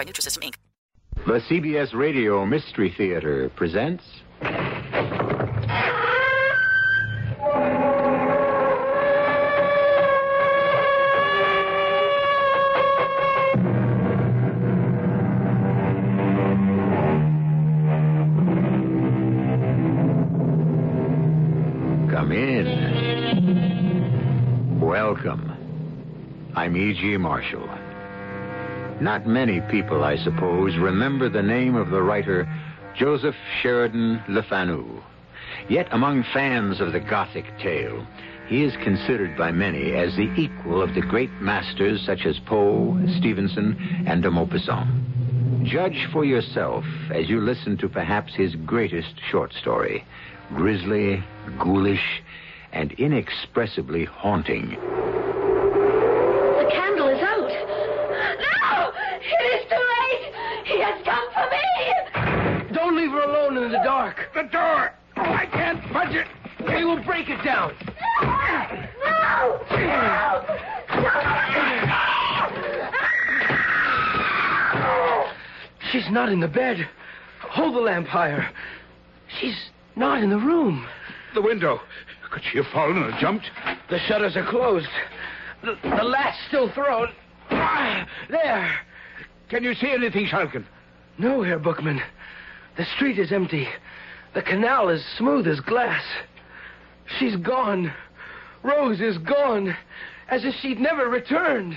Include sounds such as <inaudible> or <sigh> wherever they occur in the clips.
by Nutrisystem, Inc. The CBS Radio Mystery Theater presents. Come in. Welcome. I'm E.G. Marshall. Not many people, I suppose, remember the name of the writer Joseph Sheridan Le Fanu. Yet among fans of the Gothic tale, he is considered by many as the equal of the great masters such as Poe, Stevenson, and de Maupassant. Judge for yourself as you listen to perhaps his greatest short story, grisly, ghoulish, and inexpressibly haunting. The candle is out. No! It is too late! He has come for me! Don't leave her alone in the dark. The door! Oh, I can't budge it. We will break it down. No! No! No! She's not in the bed. Hold the lamp higher. She's not in the room. The window. Could she have fallen or jumped? The shutters are closed. The, the latch still thrown. There. Can you see anything, Schalken? No, Herr Bookman. The street is empty. The canal is smooth as glass. She's gone. Rose is gone. As if she'd never returned.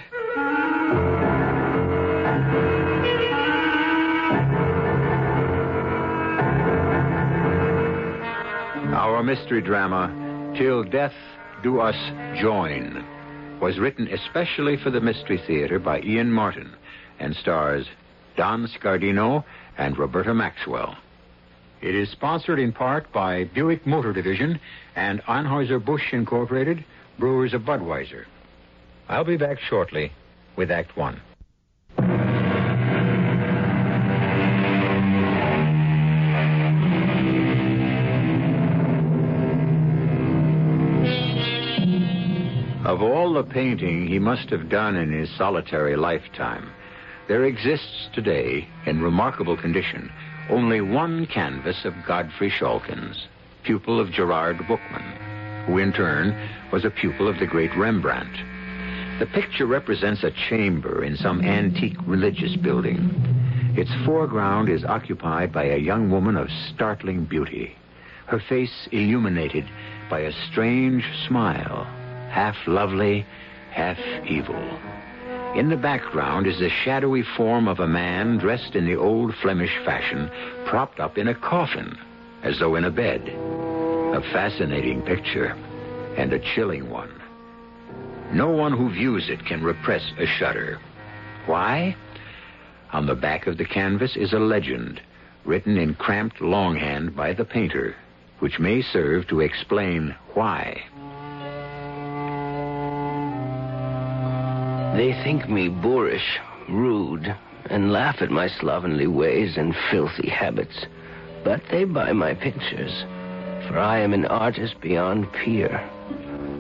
Our mystery drama, Till Death Do Us Join, was written especially for the Mystery Theater by Ian Martin and stars Don Scardino and Roberta Maxwell. It is sponsored in part by Buick Motor Division and Anheuser-Busch Incorporated, brewers of Budweiser. I'll be back shortly with Act One. Of all the painting he must have done in his solitary lifetime, there exists today, in remarkable condition, only one canvas of Godfrey Schalkens, pupil of Gerard Bookman, who in turn was a pupil of the great Rembrandt. The picture represents a chamber in some antique religious building. Its foreground is occupied by a young woman of startling beauty, her face illuminated by a strange smile, half lovely, half evil. In the background is the shadowy form of a man dressed in the old Flemish fashion, propped up in a coffin, as though in a bed. A fascinating picture, and a chilling one. No one who views it can repress a shudder. Why? On the back of the canvas is a legend, written in cramped longhand by the painter, which may serve to explain why. They think me boorish, rude, and laugh at my slovenly ways and filthy habits. But they buy my pictures, for I am an artist beyond peer.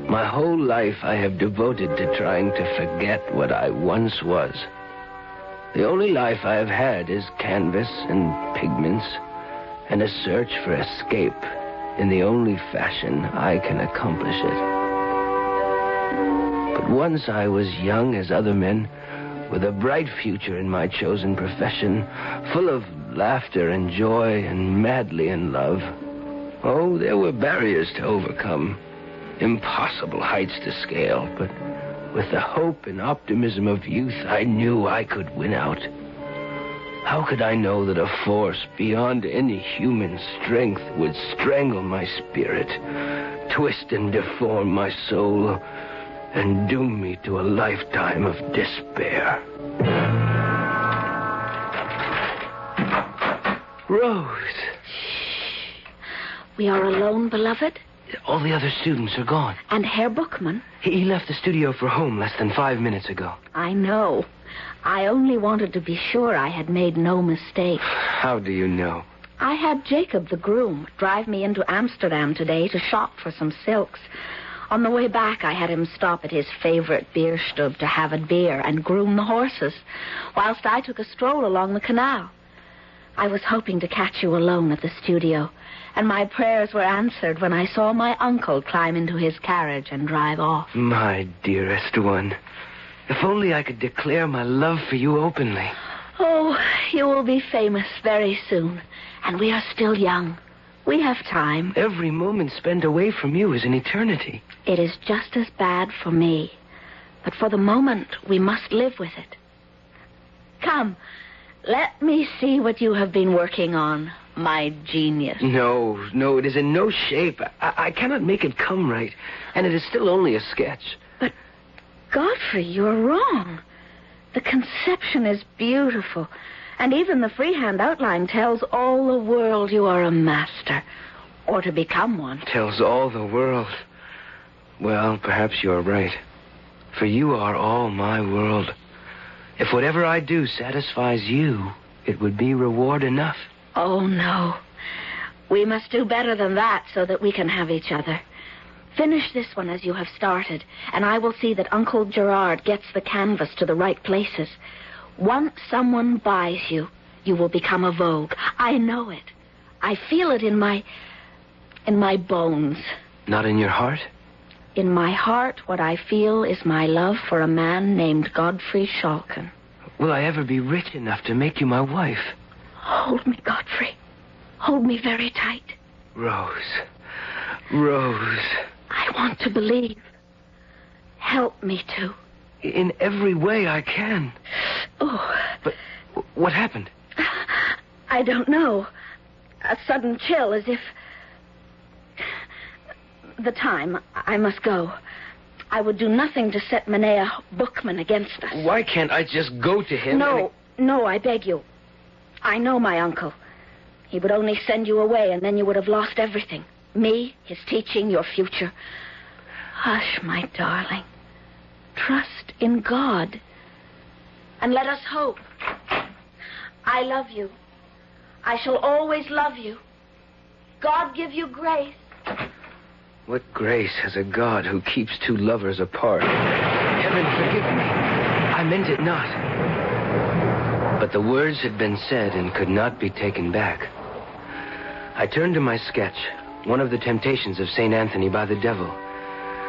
My whole life I have devoted to trying to forget what I once was. The only life I have had is canvas and pigments and a search for escape in the only fashion I can accomplish it. Once I was young as other men, with a bright future in my chosen profession, full of laughter and joy and madly in love. Oh, there were barriers to overcome, impossible heights to scale, but with the hope and optimism of youth, I knew I could win out. How could I know that a force beyond any human strength would strangle my spirit, twist and deform my soul, and doom me to a lifetime of despair? Rose. We are alone, beloved? All the other students are gone. And Herr Bookman? He he left the studio for home less than five minutes ago. I know. I only wanted to be sure I had made no mistake. <sighs> How do you know? I had Jacob, the groom, drive me into Amsterdam today to shop for some silks. On the way back, I had him stop at his favorite beer stub to have a beer and groom the horses, whilst I took a stroll along the canal. I was hoping to catch you alone at the studio, and my prayers were answered when I saw my uncle climb into his carriage and drive off. My dearest one. If only I could declare my love for you openly. Oh, you will be famous very soon, and we are still young. We have time. Every moment spent away from you is an eternity. It is just as bad for me. But for the moment, we must live with it. Come, let me see what you have been working on, my genius. No, no, it is in no shape. I, I cannot make it come right, and it is still only a sketch. But, Godfrey, you're wrong. The conception is beautiful, and even the freehand outline tells all the world you are a master, or to become one. Tells all the world. Well, perhaps you're right. For you are all my world. If whatever I do satisfies you, it would be reward enough. Oh, no. We must do better than that so that we can have each other. Finish this one as you have started, and I will see that Uncle Gerard gets the canvas to the right places. Once someone buys you, you will become a vogue. I know it. I feel it in my. in my bones. Not in your heart? In my heart, what I feel is my love for a man named Godfrey Schalken. Will I ever be rich enough to make you my wife? Hold me, Godfrey. Hold me very tight. Rose. Rose. I want to believe. Help me to. In every way I can. Oh, But what happened? I don't know. A sudden chill, as if. The time. I must go. I would do nothing to set Mynheer Bookman against us. Why can't I just go to him? No, no, I beg you. I know my uncle. He would only send you away, and then you would have lost everything me, his teaching, your future. Hush, my darling. Trust in God. And let us hope. I love you. I shall always love you. God give you grace. What grace has a God who keeps two lovers apart? Heaven forgive me. I meant it not. But the words had been said and could not be taken back. I turned to my sketch, one of the temptations of St. Anthony by the devil.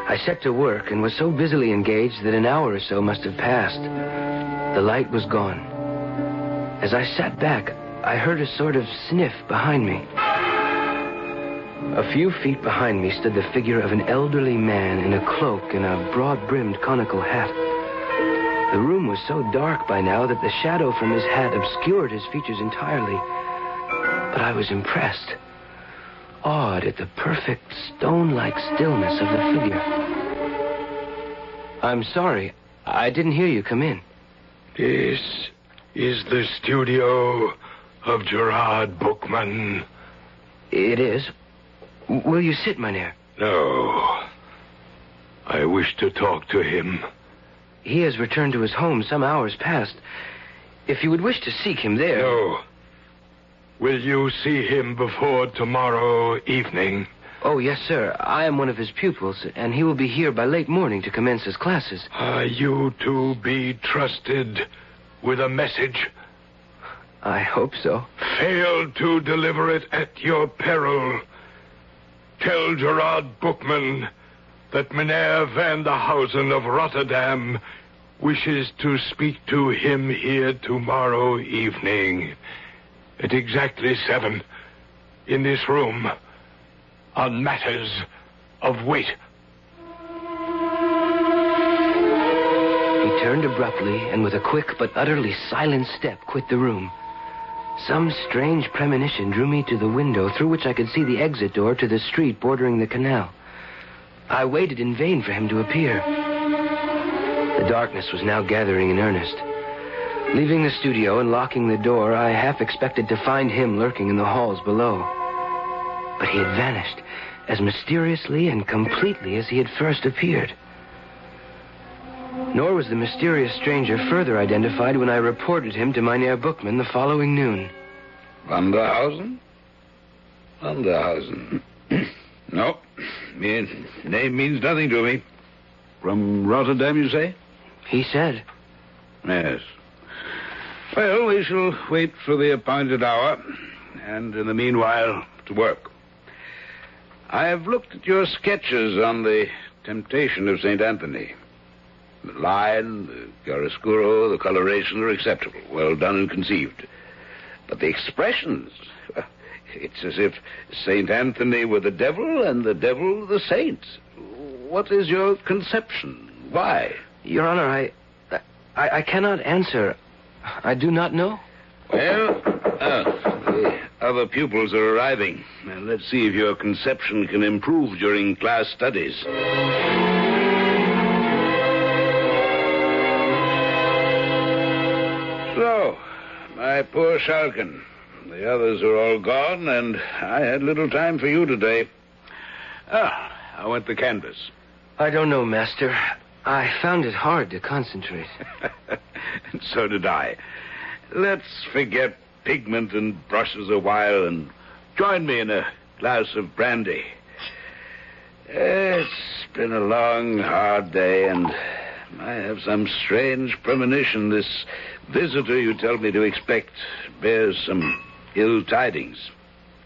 I set to work and was so busily engaged that an hour or so must have passed. The light was gone. As I sat back, I heard a sort of sniff behind me. A few feet behind me stood the figure of an elderly man in a cloak and a broad brimmed conical hat. The room was so dark by now that the shadow from his hat obscured his features entirely. But I was impressed, awed at the perfect stone like stillness of the figure. I'm sorry, I didn't hear you come in. This is the studio of Gerard Bookman. It is. Will you sit, Mynheer? No. I wish to talk to him. He has returned to his home some hours past. If you would wish to seek him there. No. Will you see him before tomorrow evening? Oh, yes, sir. I am one of his pupils, and he will be here by late morning to commence his classes. Are you to be trusted with a message? I hope so. Fail to deliver it at your peril. Tell Gerard Bookman that Mynheer van der Hausen of Rotterdam wishes to speak to him here tomorrow evening at exactly seven in this room on matters of weight. He turned abruptly and with a quick but utterly silent step quit the room. Some strange premonition drew me to the window through which I could see the exit door to the street bordering the canal. I waited in vain for him to appear. The darkness was now gathering in earnest. Leaving the studio and locking the door, I half expected to find him lurking in the halls below. But he had vanished as mysteriously and completely as he had first appeared. Nor was the mysterious stranger further identified when I reported him to Mynheer Bookman the following noon. Vanderhausen? Vanderhausen. <clears throat> no. Mean, name means nothing to me. From Rotterdam, you say? He said. Yes. Well, we shall wait for the appointed hour, and in the meanwhile, to work. I have looked at your sketches on the temptation of St. Anthony. The line, the chiaroscuro, the coloration are acceptable, well done and conceived. But the expressions, <laughs> it's as if St. Anthony were the devil and the devil the saint. What is your conception? Why? Your Honor, I, I, I cannot answer. I do not know. Well, ah, the other pupils are arriving. Now, let's see if your conception can improve during class studies. So, my poor Schalken. The others are all gone, and I had little time for you today. Ah, I went the canvas? I don't know, Master. I found it hard to concentrate. <laughs> and so did I. Let's forget pigment and brushes a while and join me in a glass of brandy. It's been a long, hard day, and I have some strange premonition. This visitor you tell me to expect bears some ill tidings.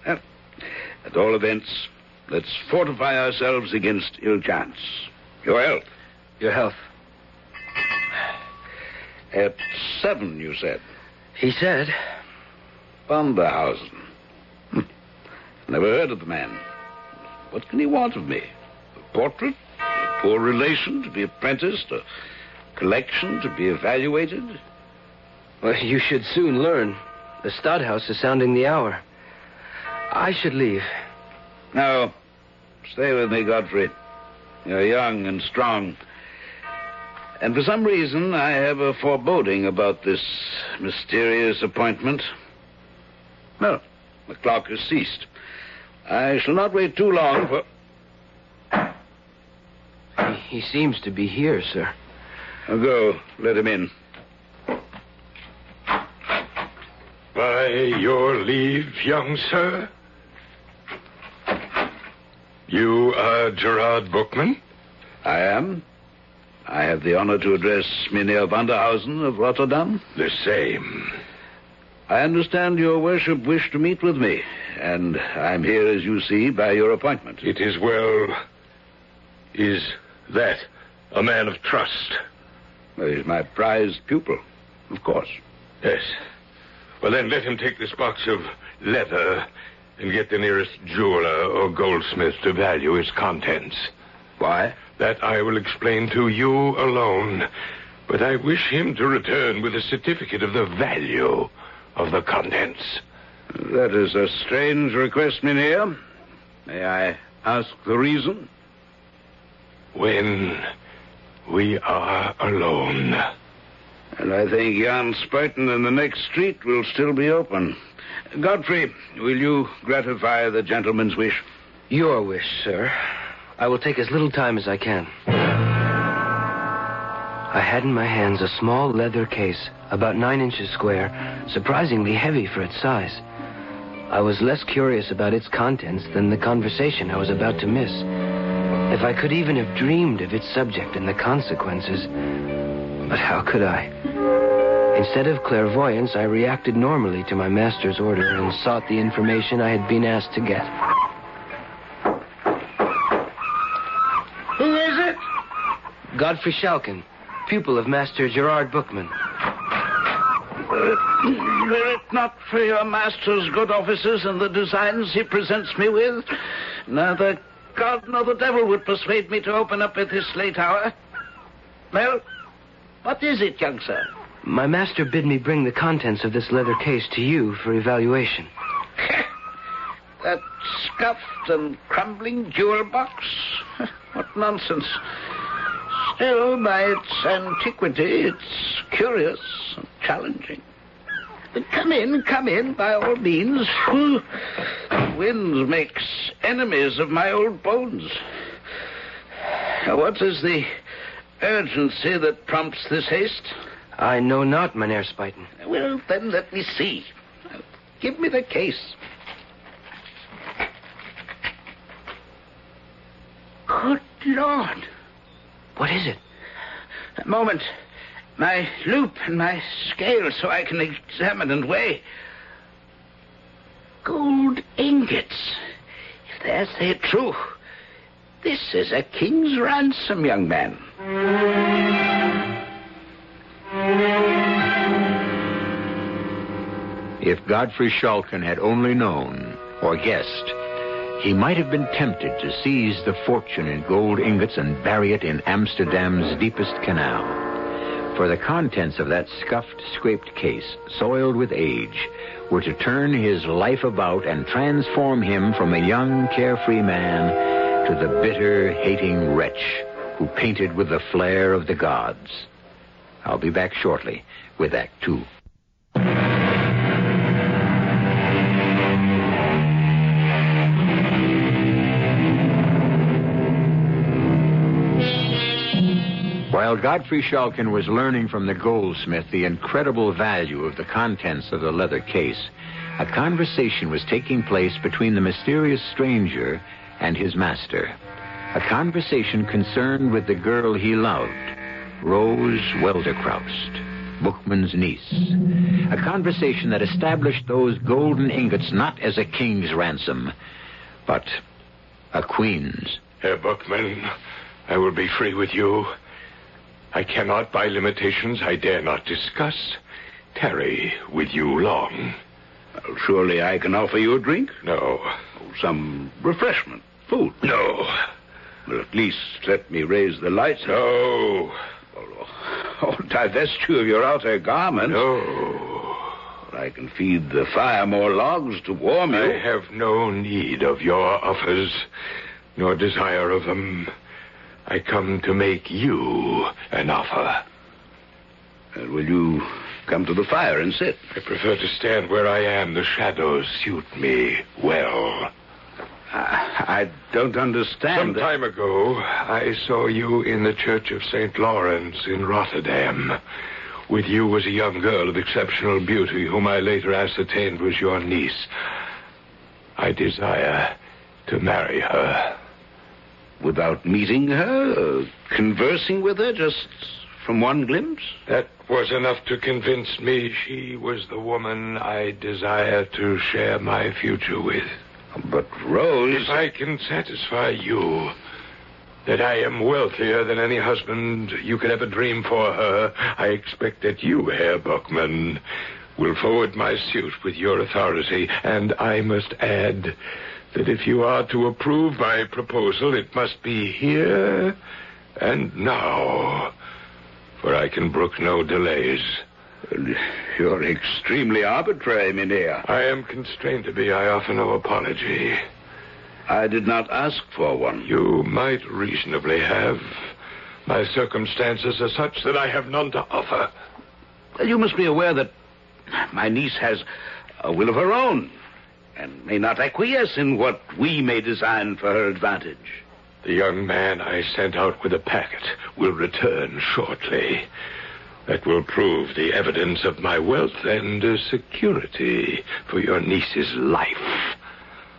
At all events, let's fortify ourselves against ill chance. Your health. Your health. At seven, you said. He said. Vanderhausen. Hm. Never heard of the man. What can he want of me? A portrait? A poor relation to be apprenticed? A collection to be evaluated? Well, you should soon learn. The Stadthouse is sounding the hour. I should leave. No. Stay with me, Godfrey. You're young and strong. And for some reason, I have a foreboding about this mysterious appointment. No, the clock has ceased. I shall not wait too long for. He, he seems to be here, sir. Now go. Let him in. By your leave, young sir. You are Gerard Bookman? I am. I have the honor to address Mynheer Vanderhausen of Rotterdam. The same. I understand your worship wished to meet with me, and I'm here, as you see, by your appointment. It is well. Is that a man of trust? He's my prized pupil, of course. Yes. Well, then let him take this box of leather and get the nearest jeweler or goldsmith to value its contents. Why? That I will explain to you alone. But I wish him to return with a certificate of the value of the contents. That is a strange request, Mynheer. May I ask the reason? When we are alone. And I think Jan Spuyten in the next street will still be open. Godfrey, will you gratify the gentleman's wish? Your wish, sir. I will take as little time as I can. I had in my hands a small leather case, about nine inches square, surprisingly heavy for its size. I was less curious about its contents than the conversation I was about to miss. If I could even have dreamed of its subject and the consequences. But how could I? Instead of clairvoyance, I reacted normally to my master's order and sought the information I had been asked to get. Who is it? Godfrey Schalken, pupil of Master Gerard Bookman. Were it not for your master's good offices and the designs he presents me with, neither God nor the devil would persuade me to open up at this late hour. Well, what is it, young sir? My master bid me bring the contents of this leather case to you for evaluation. <laughs> That scuffed and crumbling jewel box? <laughs> What nonsense. Still, by its antiquity, it's curious and challenging. But come in, come in, by all means. Whew. Wind makes enemies of my old bones. What is the urgency that prompts this haste? I know not, Mynheer Spuyten. Well, then let me see. Give me the case. Good Lord. What is it? A moment. My loupe and my scale so I can examine and weigh. Gold ingots. If they're say true, this is a king's ransom, young man. If Godfrey Schalken had only known, or guessed, he might have been tempted to seize the fortune in gold ingots and bury it in Amsterdam's deepest canal. For the contents of that scuffed, scraped case, soiled with age, were to turn his life about and transform him from a young, carefree man to the bitter, hating wretch who painted with the flair of the gods. I'll be back shortly with Act Two. While Godfrey Schalken was learning from the goldsmith the incredible value of the contents of the leather case, a conversation was taking place between the mysterious stranger and his master. A conversation concerned with the girl he loved, Rose Welderkraust, Bookman's niece. A conversation that established those golden ingots not as a king's ransom, but a queen's. Herr Buckman, I will be free with you. I cannot, by limitations I dare not discuss, tarry with you long. Well, surely I can offer you a drink? No. Oh, some refreshment, food? No. Well, at least let me raise the lights. No. Oh, divest you of your outer garments. No. I can feed the fire more logs to warm you. I have no need of your offers, nor desire of them. I come to make you an offer. Uh, will you come to the fire and sit? I prefer to stand where I am. The shadows suit me well. I, I don't understand. Some time ago, I saw you in the Church of St. Lawrence in Rotterdam. With you was a young girl of exceptional beauty, whom I later ascertained was your niece. I desire to marry her. Without meeting her, uh, conversing with her, just from one glimpse? That was enough to convince me she was the woman I desire to share my future with. But Rose. If I can satisfy you that I am wealthier than any husband you could ever dream for her, I expect that you, Herr Buckman, will forward my suit with your authority. And I must add that if you are to approve my proposal, it must be here and now, for I can brook no delays. You're extremely arbitrary, Mynheer. I am constrained to be. I offer no apology. I did not ask for one. You might reasonably have. My circumstances are such that I have none to offer. Well, you must be aware that my niece has a will of her own and may not acquiesce in what we may design for her advantage. The young man I sent out with a packet will return shortly. That will prove the evidence of my wealth and uh, security for your niece's life.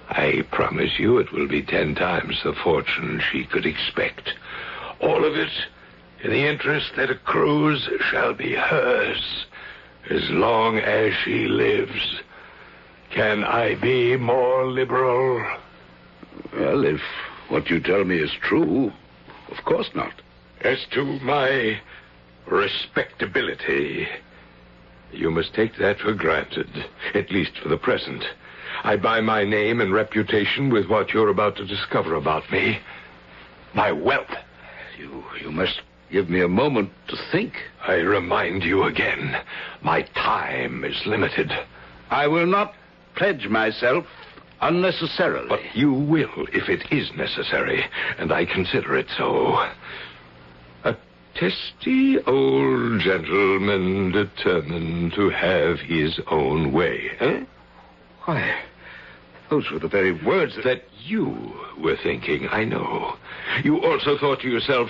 I promise you it will be ten times the fortune she could expect. All of it in the interest that accrues shall be hers as long as she lives. Can I be more liberal? Well, if what you tell me is true, of course not. As to my respectability, you must take that for granted, at least for the present. I buy my name and reputation with what you're about to discover about me. My wealth. You, you must give me a moment to think. I remind you again, my time is limited. I will not pledge myself unnecessarily. But you will if it is necessary, and I consider it so. A testy old gentleman determined to have his own way, eh? Why, those were the very words that... that you were thinking, I know. You also thought to yourself,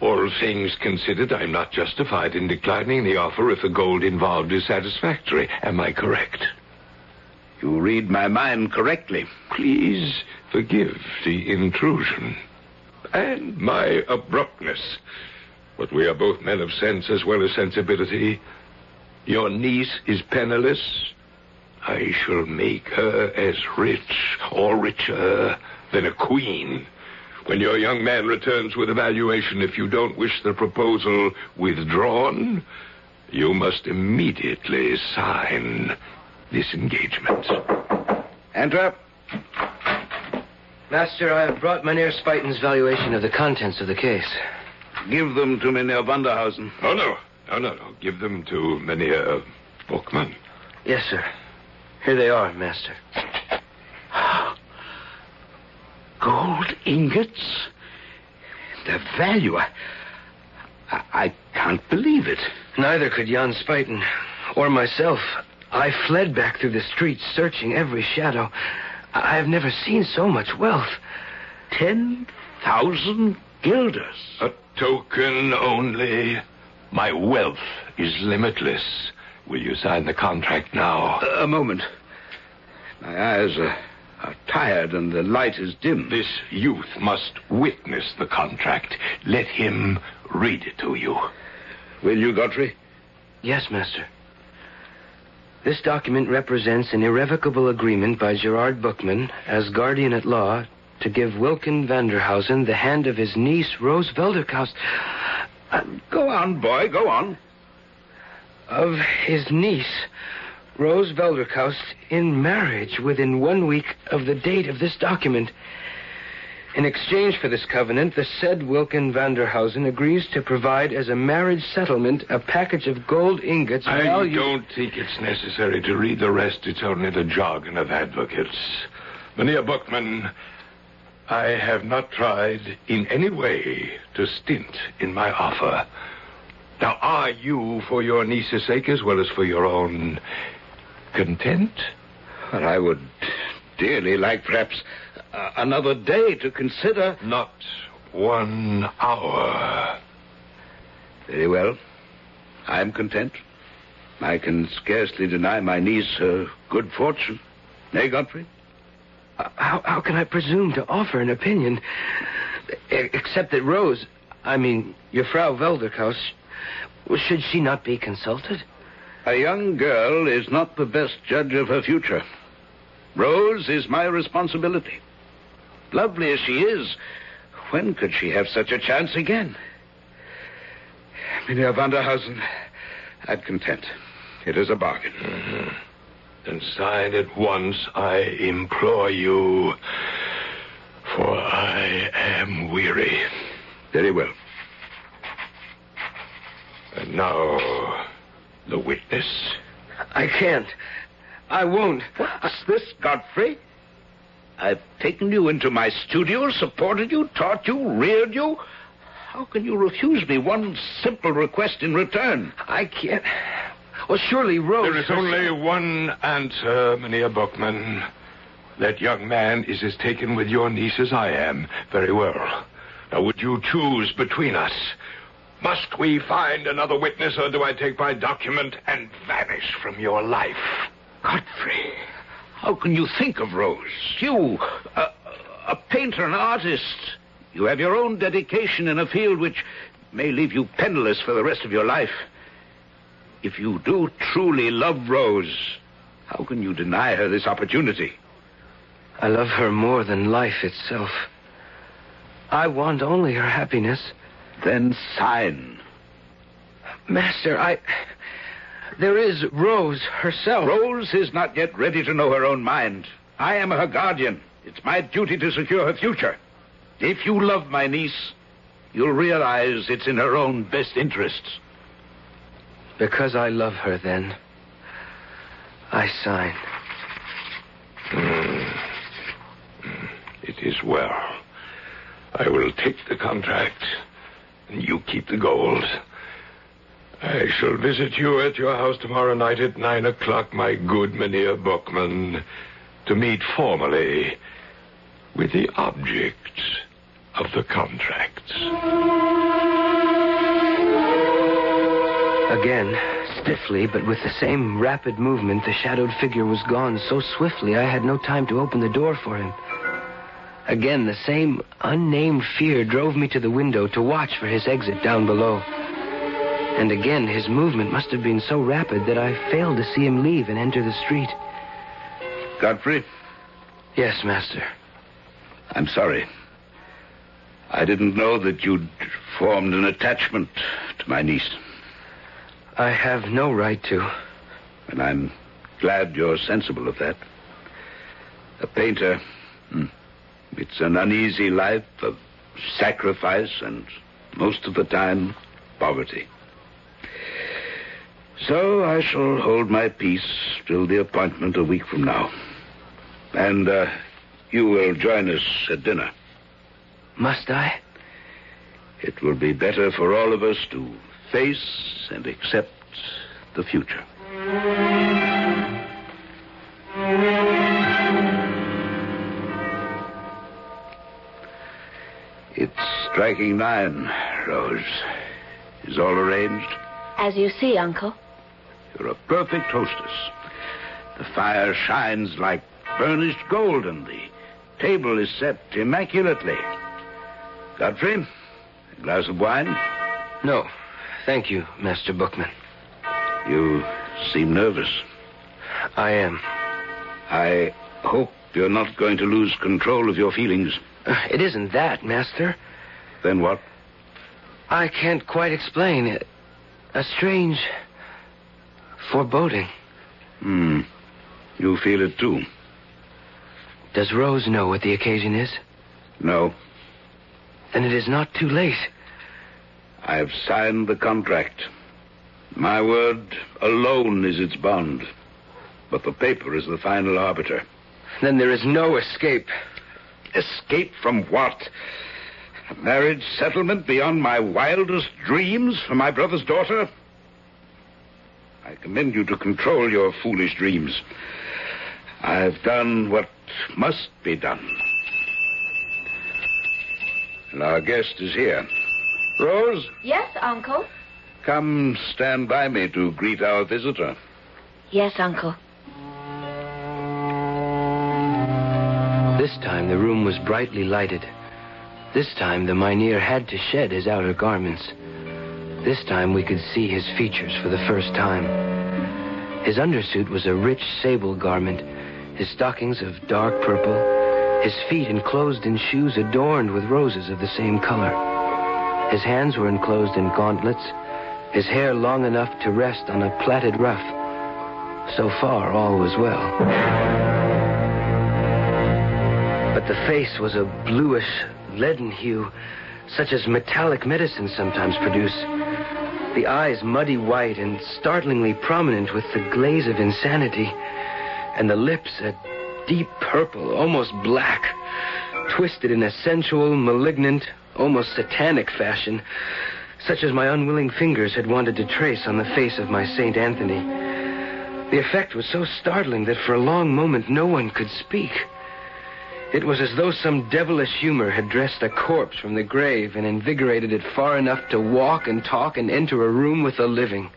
all things considered, I'm not justified in declining the offer if the gold involved is satisfactory. Am I correct? You read my mind correctly. Please forgive the intrusion and my abruptness. But we are both men of sense as well as sensibility. Your niece is penniless. I shall make her as rich or richer than a queen. When your young man returns with a valuation, if you don't wish the proposal withdrawn, you must immediately sign this engagement. Enter. Master, I have brought Mynheer Spuyten's valuation of the contents of the case. Give them to Mynheer Vanderhausen. Oh, no. No, no, no. Give them to Mynheer Bookman. Yes, sir. Here they are, Master. Gold ingots? The value. I, I, I can't believe it. Neither could Jan Spuyten or myself. I fled back through the streets, searching every shadow. I have never seen so much wealth. Ten thousand guilders. A token only. My wealth is limitless. Will you sign the contract now? A moment. My eyes are, are tired and the light is dim. This youth must witness the contract. Let him read it to you. Will you, Godfrey? Yes, Master. This document represents an irrevocable agreement by Gerard Bookman as guardian at law to give Wilken Vanderhausen the hand of his niece, Rose Velderkaus. Uh, go on, boy, go on. Of his niece, Rose Velderkaus, in marriage within one week of the date of this document. In exchange for this covenant, the said Wilken Vanderhausen agrees to provide as a marriage settlement a package of gold ingots. I value- don't think it's necessary to read the rest. It's only the jargon of advocates. Mynheer Bookman, I have not tried in any way to stint in my offer. Now, are you, for your niece's sake as well as for your own, content? But I would dearly like perhaps uh, another day to consider. Not one hour. Very well. I am content. I can scarcely deny my niece her good fortune. Nay, Godfrey? Uh, How, how can I presume to offer an opinion? Except that Rose, I mean, your Frau Velderkaus, should she not be consulted? A young girl is not the best judge of her future. Rose is my responsibility. Lovely as she is, when could she have such a chance again? Mynheer Vanderhausen, I'm content. It is a bargain. Mm-hmm. Then sign at once, I implore you, for I am weary. Very well. And now, the witness. I can't. I won't. What's this, Godfrey? I've taken you into my studio, supported you, taught you, reared you. How can you refuse me one simple request in return? I can't. Well, surely Rose. There is only one answer, Mynheer Bookman. That young man is as taken with your niece as I am. Very well. Now, would you choose between us? Must we find another witness, or do I take my document and vanish from your life? Godfrey, how can you think of Rose? You, a, a painter, an artist. You have your own dedication in a field which may leave you penniless for the rest of your life. If you do truly love Rose, how can you deny her this opportunity? I love her more than life itself. I want only her happiness. Then sign. Master, I. There is Rose herself. Rose is not yet ready to know her own mind. I am her guardian. It's my duty to secure her future. If you love my niece, you'll realize it's in her own best interests. Because I love her, then, I sign. Mm. It is well. I will take the contract, and you keep the gold. I shall visit you at your house tomorrow night at nine o'clock, my good Mynheer Bookman, to meet formally with the object of the contract. Again, stiffly, but with the same rapid movement, the shadowed figure was gone so swiftly I had no time to open the door for him. Again, the same unnamed fear drove me to the window to watch for his exit down below. And again, his movement must have been so rapid that I failed to see him leave and enter the street. Godfrey, Yes, master. I'm sorry. I didn't know that you'd formed an attachment to my niece. I have no right to. And I'm glad you're sensible of that. A painter, hmm, it's an uneasy life of sacrifice and, most of the time, poverty. So I shall hold my peace till the appointment a week from now. And uh, you will join us at dinner. Must I? It will be better for all of us to face and accept the future. It's striking nine, Rose. Is all arranged? As you see, Uncle. You're a perfect hostess. The fire shines like burnished gold, and the table is set immaculately. Godfrey, a glass of wine? No. Thank you, Master Bookman. You seem nervous. I am. I hope You're not going to lose control of your feelings. Uh, it isn't that, Master. Then what? I can't quite explain it. A strange foreboding. Hmm. You feel it too. Does Rose know what the occasion is? No. Then it is not too late. I have signed the contract. My word alone is its bond. But the paper is the final arbiter. Then there is no escape. Escape from what? A marriage settlement beyond my wildest dreams for my brother's daughter? I commend you to control your foolish dreams. I've done what must be done. And our guest is here. Rose, Yes, Uncle. come stand by me to greet our visitor. Yes, Uncle. This time the room was brightly lighted. This time the mynheer had to shed his outer garments. This time we could see his features for the first time. His undersuit was a rich sable garment, his stockings of dark purple, his feet enclosed in shoes adorned with roses of the same color. His hands were enclosed in gauntlets, his hair long enough to rest on a plaited ruff. So far, all was well. But the face was a bluish, leaden hue, such as metallic medicines sometimes produce. The eyes muddy white and startlingly prominent with the glaze of insanity, and the lips a deep purple, almost black, twisted in a sensual, malignant, almost satanic fashion, such as my unwilling fingers had wanted to trace on the face of my Saint Anthony. The effect was so startling that for a long moment no one could speak. It was as though some devilish humor had dressed a corpse from the grave and invigorated it far enough to walk and talk and enter a room with the living.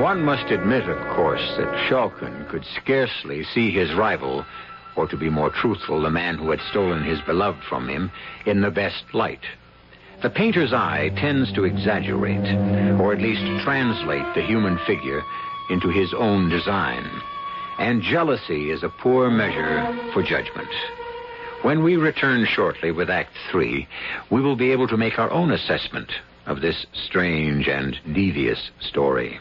One must admit, of course, that Schalken could scarcely see his rival, or to be more truthful, the man who had stolen his beloved from him, in the best light. The painter's eye tends to exaggerate, or at least translate the human figure into his own design. And jealousy is a poor measure for judgment. When we return shortly with Act Three, we will be able to make our own assessment of this strange and devious story.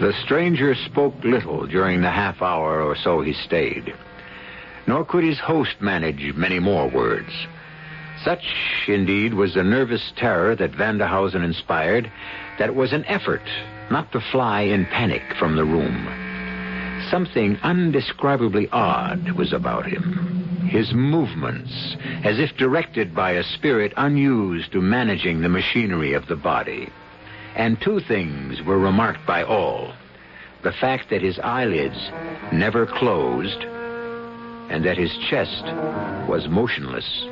The stranger spoke little during the half hour or so he stayed, nor could his host manage many more words. Such, indeed, was the nervous terror that Vanderhausen inspired that it was an effort not to fly in panic from the room. Something undescribably odd was about him. His movements, as if directed by a spirit unused to managing the machinery of the body. And two things were remarked by all the fact that his eyelids never closed, and that his chest was motionless,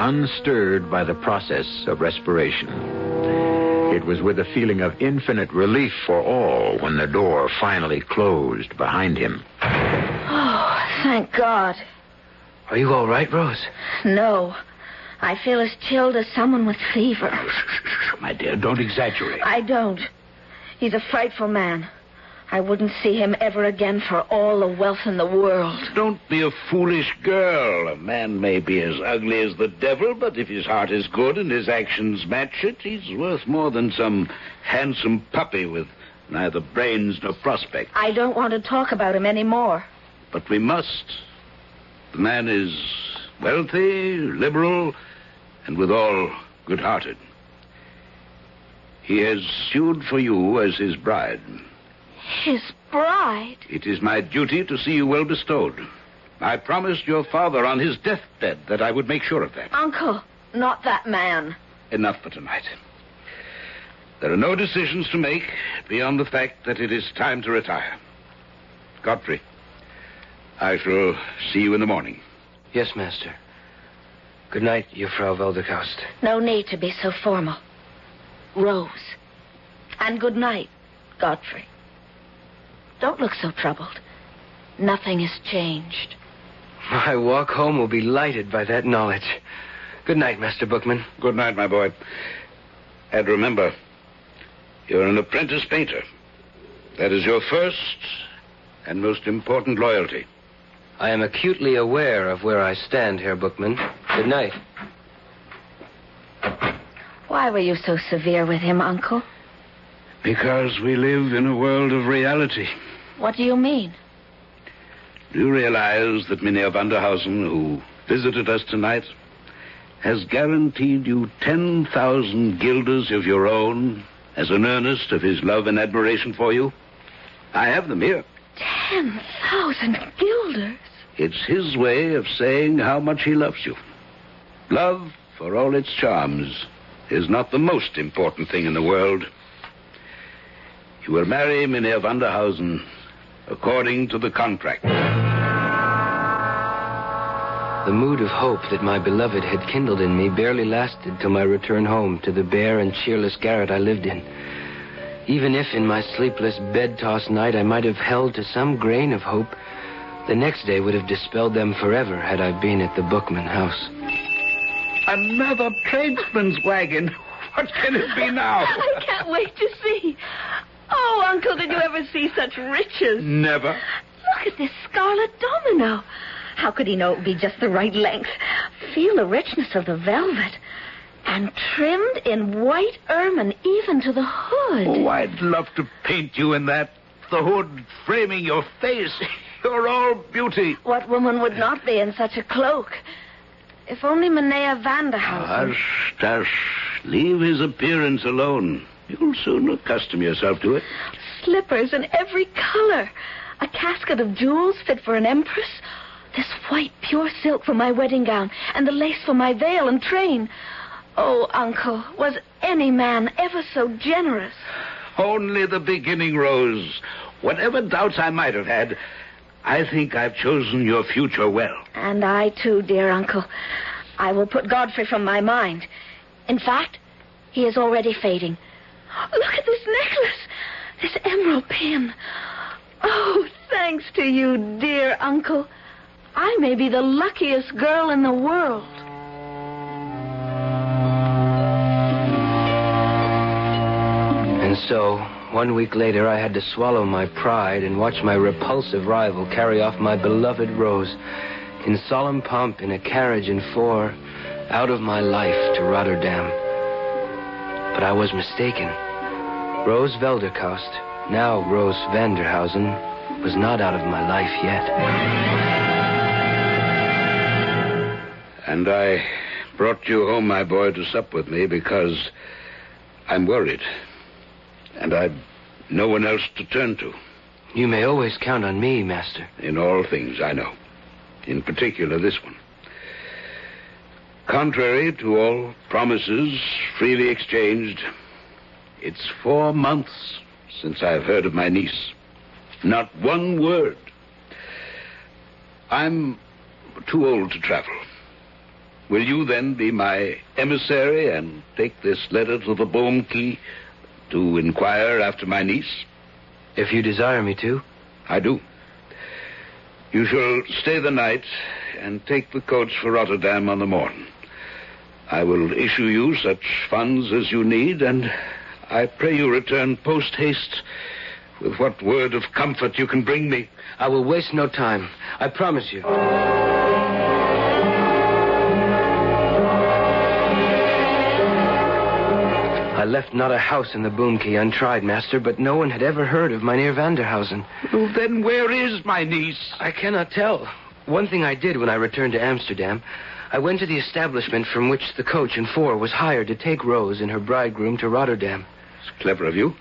unstirred by the process of respiration. It was with a feeling of infinite relief for all when the door finally closed behind him. Oh, thank God. Are you all right, Rose? No. I feel as chilled as someone with fever. My dear, don't exaggerate. I don't. He's a frightful man. I wouldn't see him ever again for all the wealth in the world. Don't be a foolish girl. A man may be as ugly as the devil, but if his heart is good and his actions match it, he's worth more than some handsome puppy with neither brains nor prospects. I don't want to talk about him anymore. But we must. The man is wealthy, liberal, and withal good-hearted. He has sued for you as his bride. His bride? It is my duty to see you well bestowed. I promised your father on his deathbed that I would make sure of that. Uncle, not that man. Enough for tonight. There are no decisions to make beyond the fact that it is time to retire. Godfrey, I shall see you in the morning. Yes, Master. Good night, Frau Velderkaust. No need to be so formal. Rose. And good night, Godfrey. Don't look so troubled. Nothing has changed. My walk home will be lighted by that knowledge. Good night, Master Bookman. Good night, my boy. And remember, you're an apprentice painter. That is your first and most important loyalty. I am acutely aware of where I stand, Herr Bookman. Good night. Why were you so severe with him, Uncle? Because we live in a world of reality. What do you mean? Do you realize that Mynheer Vanderhausen, who visited us tonight, has guaranteed you 10,000 guilders of your own as an earnest of his love and admiration for you? I have them here. Ten thousand guilders? It's his way of saying how much he loves you. Love, for all its charms, is not the most important thing in the world. You will marry Mynheer Vanderhausen according to the contract. The mood of hope that my beloved had kindled in me barely lasted till my return home to the bare and cheerless garret I lived in. Even if in my sleepless, bed tossed night I might have held to some grain of hope, the next day would have dispelled them forever had I been at the Bookman house. Another tradesman's wagon. What can it be now? <laughs> I can't wait to see. Oh, Uncle, did you ever see such riches? Never. Look at this scarlet domino. How could he know it would be just the right length? Feel the richness of the velvet. And trimmed in white ermine even to the hood. Oh, I'd love to paint you in that. The hood framing your face. <laughs> You're all beauty. What woman would not be in such a cloak? If only Mynheer Vanderhausen. Hush, hush. Leave his appearance alone. You'll soon accustom yourself to it. Slippers in every color. A casket of jewels fit for an empress. This white pure silk for my wedding gown, and the lace for my veil and train. Oh, Uncle, was any man ever so generous? Only the beginning, Rose. Whatever doubts I might have had, I think I've chosen your future well. And I, too, dear Uncle. I will put Godfrey from my mind. In fact, he is already fading. Oh, look at this necklace, this emerald pin. Oh, thanks to you, dear Uncle. I may be the luckiest girl in the world. And so, one week later, I had to swallow my pride and watch my repulsive rival carry off my beloved Rose in solemn pomp in a carriage and four out of my life to Rotterdam. But I was mistaken. Rose Velderkaust, now Rose Vanderhausen, was not out of my life yet. And I brought you home, my boy, to sup with me because I'm worried. And I've no one else to turn to. You may always count on me, Master. In all things, I know. In particular, this one. Contrary to all promises freely exchanged, it's four months since I've heard of my niece. Not one word. I'm too old to travel. Will you then be my emissary and take this letter to the Boom-quay to inquire after my niece? If you desire me to. I do. You shall stay the night and take the coach for Rotterdam on the morn. I will issue you such funds as you need, and I pray you return post haste with what word of comfort you can bring me. I will waste no time. I promise you. I left not a house in the Boom-quay untried, Master, but no one had ever heard of Mynheer Vanderhausen. Well, then where is my niece? I cannot tell. One thing I did when I returned to Amsterdam, I went to the establishment from which the coach and four was hired to take Rose and her bridegroom to Rotterdam. It's clever of you.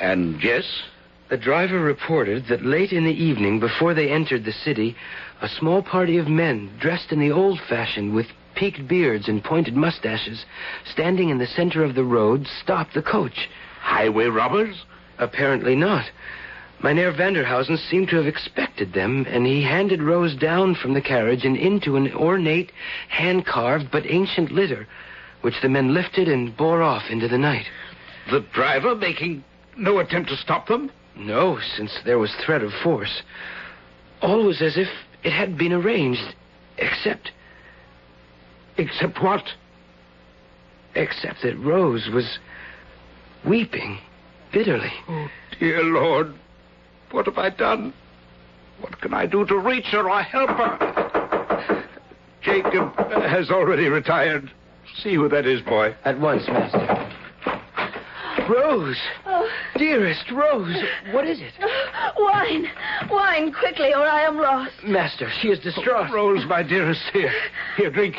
And yes? The driver reported that late in the evening, before they entered the city, a small party of men, dressed in the old fashion with peaked beards and pointed mustaches, standing in the center of the road, stopped the coach. Highway robbers? Apparently not. Mynheer Vanderhausen seemed to have expected them, and he handed Rose down from the carriage and into an ornate, hand-carved but ancient litter, which the men lifted and bore off into the night. The driver making no attempt to stop them? No, since there was threat of force. All was as if It had been arranged, except. Except what? Except that Rose was weeping bitterly. Oh, dear Lord. What have I done? What can I do to reach her or help her? Jacob has already retired. See who that is, boy. At once, Master. Rose! Oh. Dearest Rose, what is it? Wine! Wine, quickly, or I am lost. Master, she is distraught. Rose, my dearest, here. Here, drink.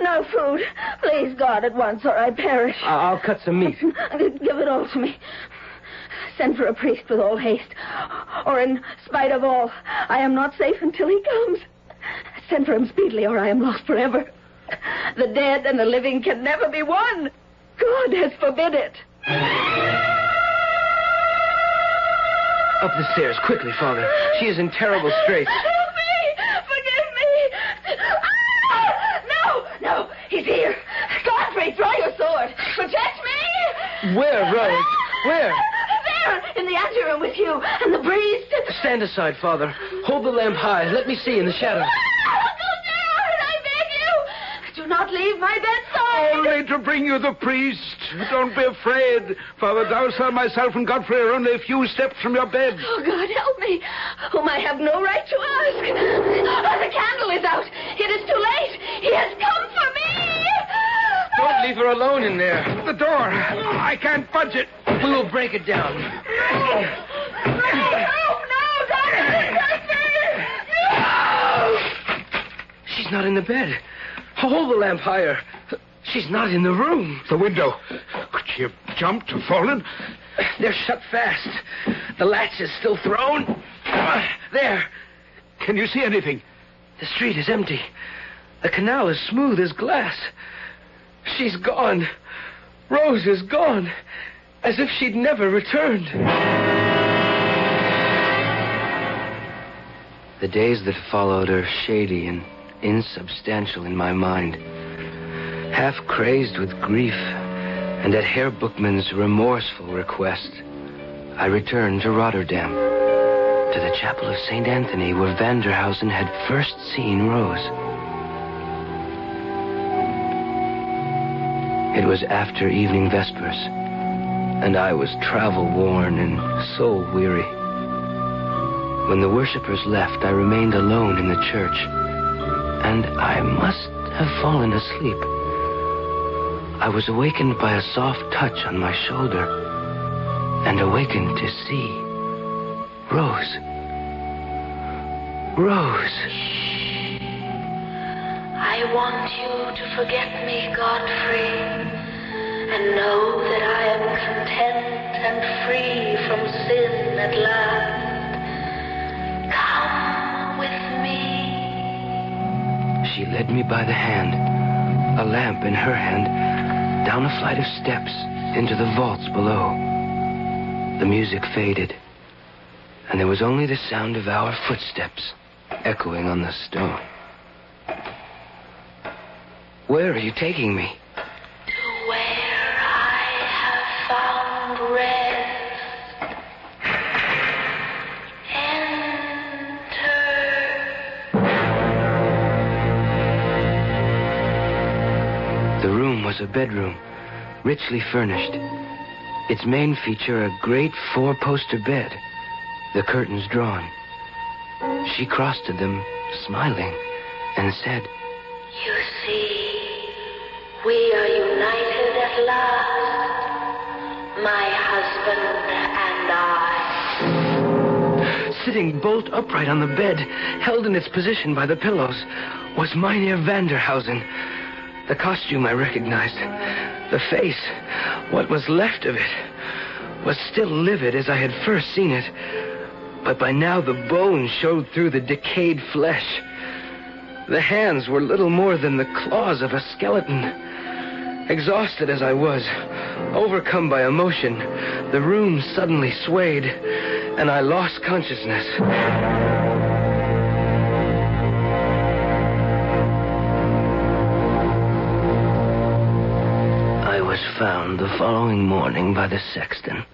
No food. Please, God, at once, or I perish. I'll cut some meat. Give it all to me. Send for a priest with all haste. Or in spite of all, I am not safe until he comes. Send for him speedily, or I am lost forever. The dead and the living can never be one. God has forbid it. Up the stairs, quickly, Father. She is in terrible straits. Help me! Forgive me! Ah! No! No! He's here! Godfrey, draw your sword! Protect me! Where, Rose? Where? There! In the anteroom with you and the priest! Stand aside, Father. Hold the lamp high. Let me see in the shadow. Ah, Go down, I beg you! Do not leave my bedside! Only to bring you the priest. Don't be afraid. Father Dowsel, myself, and Godfrey are only a few steps from your bed. Oh, God, help me, whom I have no right to ask. Oh, the candle is out. It is too late. He has come for me. Don't leave her alone in there. The door. I can't budge it. We will break it down. No, no, no, Godfrey, Godfrey! No! She's not in the bed. Hold the lamp higher. She's not in the room. The window. Could she have jumped or fallen? They're shut fast. The latch is still thrown. There. Can you see anything? The street is empty. The canal is smooth as glass. She's gone. Rose is gone. As if she'd never returned. The days that followed are shady and insubstantial in my mind. Half crazed with grief, and at Herr Bookman's remorseful request, I returned to Rotterdam, to the chapel of St. Anthony where Vanderhausen had first seen Rose. It was after evening vespers, and I was travel worn and soul weary. When the worshippers left, I remained alone in the church, and I must have fallen asleep. I was awakened by a soft touch on my shoulder, and awakened to see Rose. Rose. I want you to forget me, Godfrey, and know that I am content and free from sin at last. Come with me. She led me by the hand, a lamp in her hand, down a flight of steps into the vaults below. The music faded, and there was only the sound of our footsteps echoing on the stone. Where are you taking me? To where I have found rest. The room was a bedroom, richly furnished. Its main feature, a great four poster bed, the curtains drawn. She crossed to them, smiling, and said, You see, we are united at last. My husband and I. Sitting bolt upright on the bed, held in its position by the pillows, was Mynheer Vanderhausen. The costume I recognized. The face, what was left of it, was still livid as I had first seen it. But by now the bones showed through the decayed flesh. The hands were little more than the claws of a skeleton. Exhausted as I was, overcome by emotion, the room suddenly swayed, and I lost consciousness. I was found the following morning by the sexton.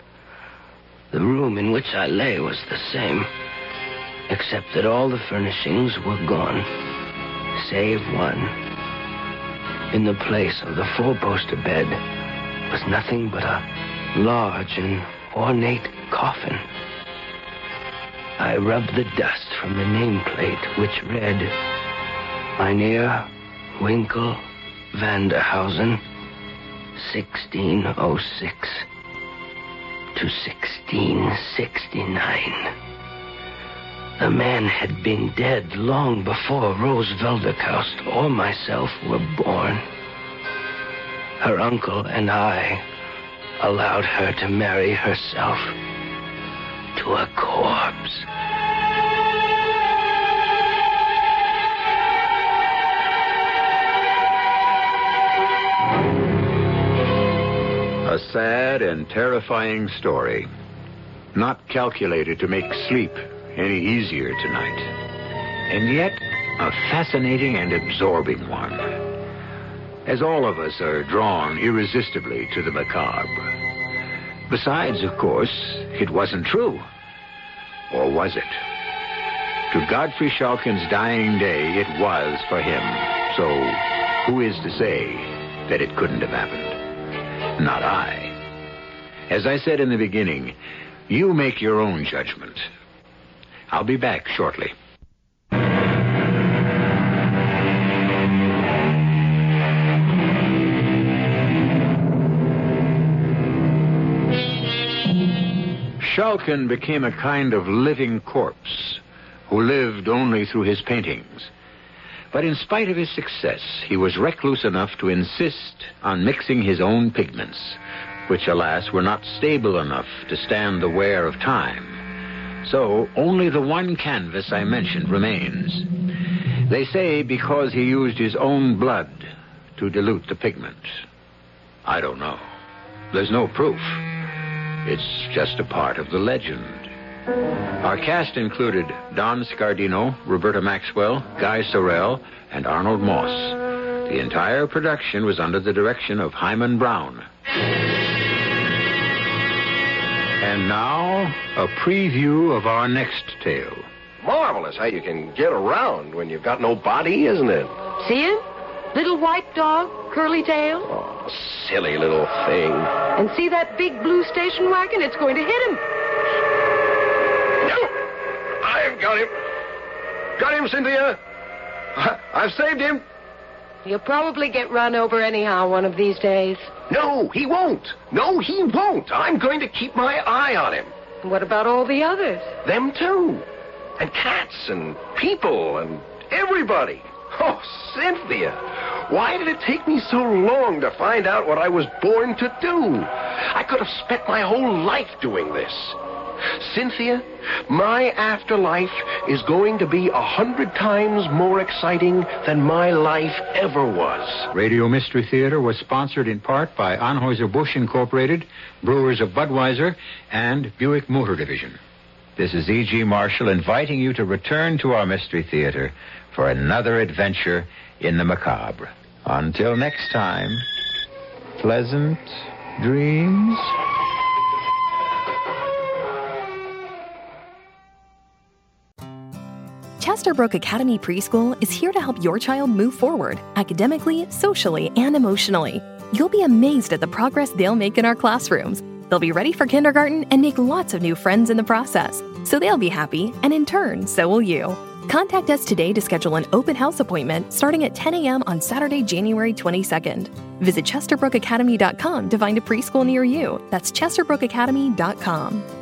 The room in which I lay was the same, except that all the furnishings were gone, save one. In the place of the four-poster bed was nothing but a large and ornate coffin. I rubbed the dust from the nameplate, which read, Mynheer Winkel Vanderhausen, 1606 to 1669. The man had been dead long before Rose Velderkaust or myself were born. Her uncle and I allowed her to marry herself to a corpse. A sad and terrifying story. Not calculated to make sleep any easier tonight. And yet, a fascinating and absorbing one. As all of us are drawn irresistibly to the macabre. Besides, of course, it wasn't true. Or was it? To Godfrey Schalken's dying day, it was for him. So, who is to say that it couldn't have happened? Not I. As I said in the beginning, you make your own judgment. I'll be back shortly. Schalken became a kind of living corpse who lived only through his paintings. But in spite of his success, he was recluse enough to insist on mixing his own pigments, which, alas, were not stable enough to stand the wear of time. So only the one canvas I mentioned remains. They say because he used his own blood to dilute the pigment. I don't know. There's no proof. It's just a part of the legend. Our cast included Don Scardino, Roberta Maxwell, Guy Sorel, and Arnold Moss. The entire production was under the direction of Himan Brown. And now, a preview of our next tale. Marvelous how you can get around when you've got no body, isn't it? See him? Little white dog, curly tail. Oh, silly little thing. And see that big blue station wagon? It's going to hit him. No! I've got him. Got him, Cynthia. <laughs> I've saved him. He'll probably get run over anyhow one of these days. No, he won't. No, he won't. I'm going to keep my eye on him. What about all the others? Them too. And cats and people and everybody. Oh, Cynthia, why did it take me so long to find out what I was born to do? I could have spent my whole life doing this. Cynthia, my afterlife is going to be a hundred times more exciting than my life ever was. Radio Mystery Theater was sponsored in part by Anheuser-Busch Incorporated, Brewers of Budweiser, and Buick Motor Division. This is E.G. Marshall inviting you to return to our Mystery Theater for another adventure in the macabre. Until next time, pleasant dreams. Chesterbrook Academy Preschool is here to help your child move forward academically, socially, and emotionally. You'll be amazed at the progress they'll make in our classrooms. They'll be ready for kindergarten and make lots of new friends in the process. So they'll be happy, and in turn, so will you. Contact us today to schedule an open house appointment starting at 10 a.m. on Saturday, January 22nd. Visit ChesterbrookAcademy.com to find a preschool near you. That's ChesterbrookAcademy.com.